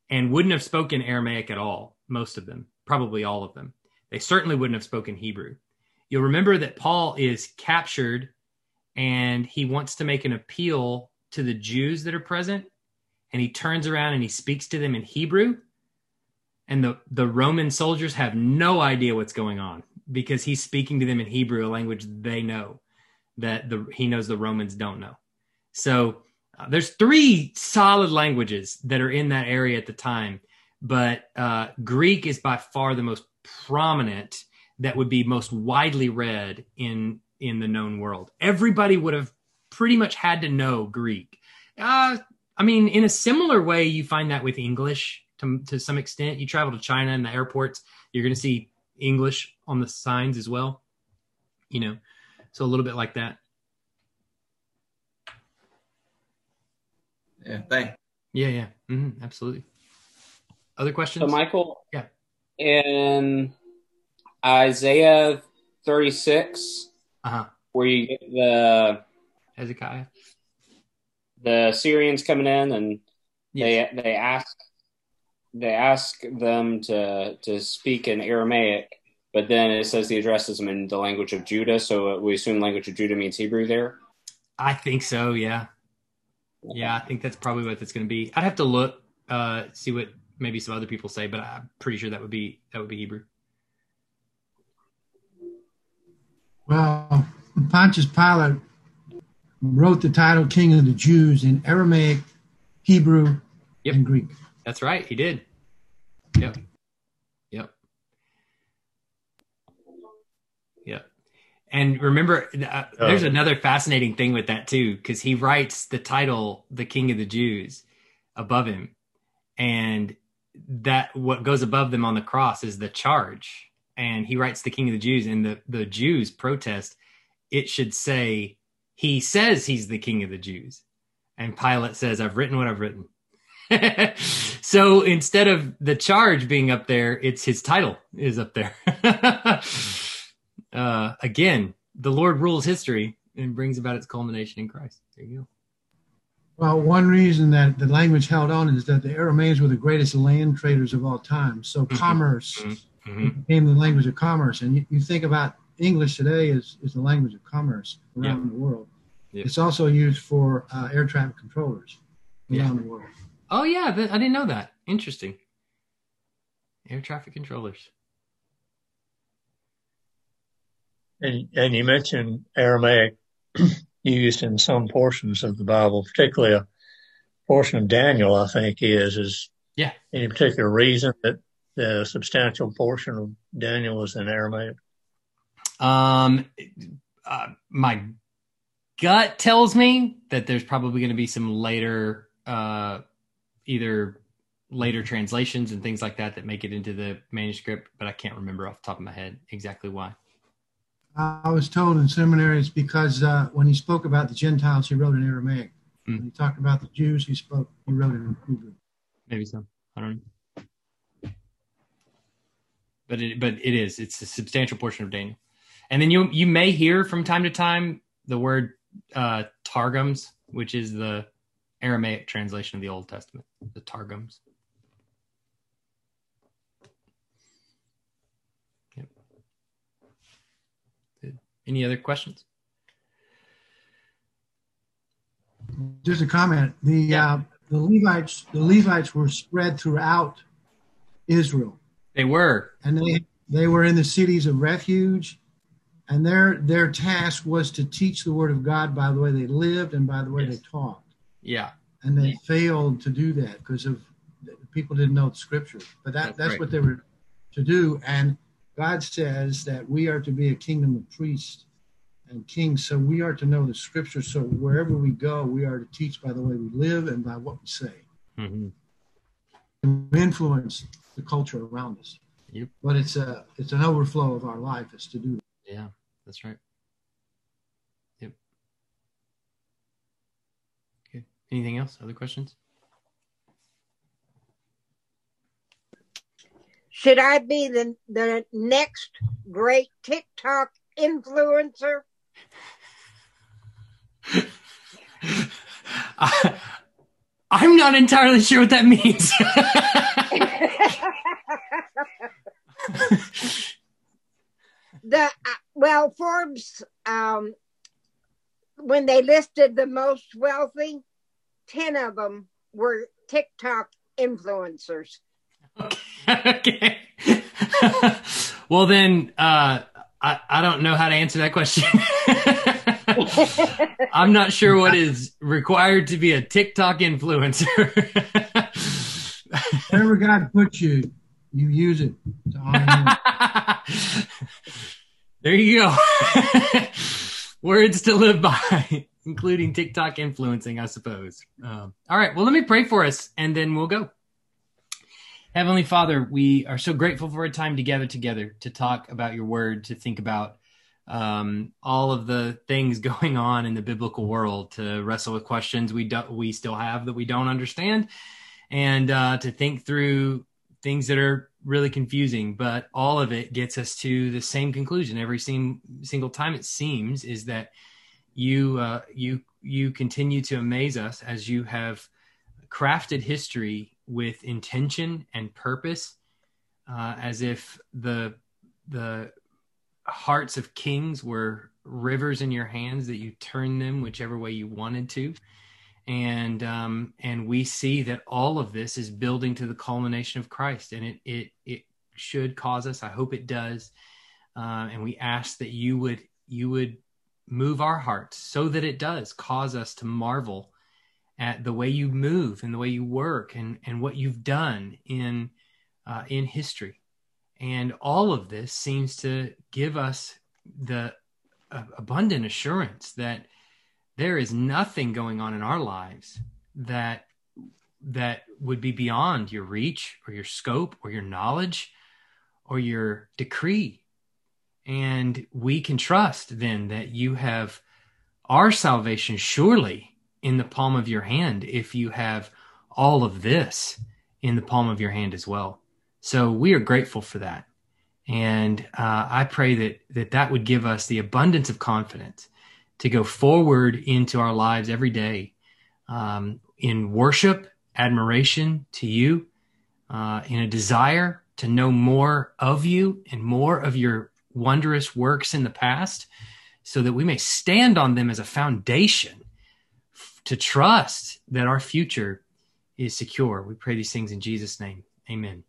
and wouldn't have spoken Aramaic at all, most of them, probably all of them. They certainly wouldn't have spoken Hebrew. You'll remember that Paul is captured and he wants to make an appeal to the Jews that are present. And he turns around and he speaks to them in Hebrew and the the Roman soldiers have no idea what's going on because he's speaking to them in Hebrew, a language they know that the he knows the Romans don't know. So uh, there's three solid languages that are in that area at the time, but uh, Greek is by far the most prominent that would be most widely read in in the known world. Everybody would have pretty much had to know Greek. Uh, I mean, in a similar way, you find that with English to, to some extent. You travel to China in the airports, you're going to see English on the signs as well. You know, so a little bit like that. Yeah, thanks. Yeah, yeah, hmm absolutely. Other questions? So, Michael, Yeah. in Isaiah 36, uh huh. where you get the Hezekiah. the Syrians coming in and Yes. they they ask they ask them to to speak in Aramaic, but then it says he addresses them in the language of Judah. So we assume language of Judah means Hebrew there. I think so. Yeah. Yeah, I think that's probably what that's going to be. I'd have to look, uh, see what maybe some other people say, but I'm pretty sure that would be that would be Hebrew. Well, Pontius Pilate wrote the title King of the Jews in Aramaic, Hebrew, Yep. and Greek. That's right. He did. Yep. Yep. Yep. And remember, uh, there's another fascinating thing with that too, because he writes the title, "The King of the Jews," above him, and that what goes above them on the cross is the charge. And he writes, "The King of the Jews," and the the Jews protest. It should say, "He says he's the King of the Jews," and Pilate says, "I've written what I've written." [LAUGHS] so instead of the charge being up there, it's his title is up there. [LAUGHS] uh, again, the Lord rules history and brings about its culmination in Christ. There you go. Well, one reason that the language held on is that the Aramaeans were the greatest land traders of all time. So Mhm. commerce Mhm. became the language of commerce. And you, you think about English today is, is the language of commerce around the world. Yeah. It's also used for uh, air traffic controllers around Yeah. the world. Oh yeah, I didn't know that. Interesting. Air traffic controllers. And, and you mentioned Aramaic [CLEARS THROAT] used in some portions of the Bible, particularly a portion of Daniel, I think is, is Yeah. any particular reason that the substantial portion of Daniel was in Aramaic? Um, uh, my gut tells me that there's probably going to be some later, uh, either later translations and things like that that make it into the manuscript, but I can't remember off the top of my head exactly why. I was told in seminary it's because uh, when he spoke about the Gentiles, he wrote in Aramaic. Hmm. When he talked about the Jews, he spoke, he wrote it in Hebrew. Maybe so. I don't know. But it, but it is. It's a substantial portion of Daniel. And then you you may hear from time to time the word uh, targums, which is the Aramaic translation of the Old Testament. The targums. Any other questions? Just a comment. The Yeah. uh, the Levites the Levites were spread throughout Israel, They were. and they they were in the cities of refuge, and their their task was to teach the word of God by the way they lived and by the way Yes. they talked. Yeah. And they failed to do that because of people didn't know the scripture. But that That's that's right. what they were to do. And God says that we are to be a kingdom of priests and kings. So we are to know the scripture. So wherever we go, we are to teach by the way we live and by what we say. hmm And influence the culture around us. Yep. But it's a it's an overflow of our life is to do that. Yeah. That's right. Yep. Okay. Anything else? Other questions? Should I be the the next great TikTok influencer? [LAUGHS] I'm not entirely sure what that means. [LAUGHS] the uh, well, Forbes um, when they listed the most wealthy, ten of them were TikTok influencers. Okay. [LAUGHS] well, then uh, I, I don't know how to answer that question. [LAUGHS] I'm not sure what is required to be a TikTok influencer. [LAUGHS] Wherever God puts you, you use it to honor Him. there you go. Words to live by, including TikTok influencing, I suppose. Um, all right. Well, let me pray for us and then we'll go. Heavenly Father, we are so grateful for a time together together to talk about your word, to think about um, all of the things [LAUGHS] going on in the biblical world to wrestle with questions we do, we still have that we don't understand and uh, to think through things that are really confusing but all of it gets us to the same conclusion. Every same, single time it seems is that you uh, you you continue to amaze us as you have crafted history with intention and purpose uh, as if the the hearts of kings were rivers in your hands that you turn them whichever way you wanted to. And um, and we see that all of this is building to the culmination of Christ and it it it should cause us I hope it does uh, and we ask that you would you would move our hearts so that it does cause us to marvel at the way you move and the way you work and and what you've done in uh, in history. And all of this seems to give us the uh, abundant assurance that there is nothing going on in our lives that that would be beyond your reach or your scope or your knowledge or your decree. And we can trust then that you have our salvation surely in the palm of your hand if you have all of this in the palm of your hand as well so we are grateful for that. And uh, I pray that, that that would give us the abundance of confidence to go forward into our lives every day um, in worship, admiration to you, uh, in a desire to know more of you and more of your wondrous works in the past, so that we may stand on them as a foundation to trust that our future is secure. We pray these things in Jesus' name. Amen.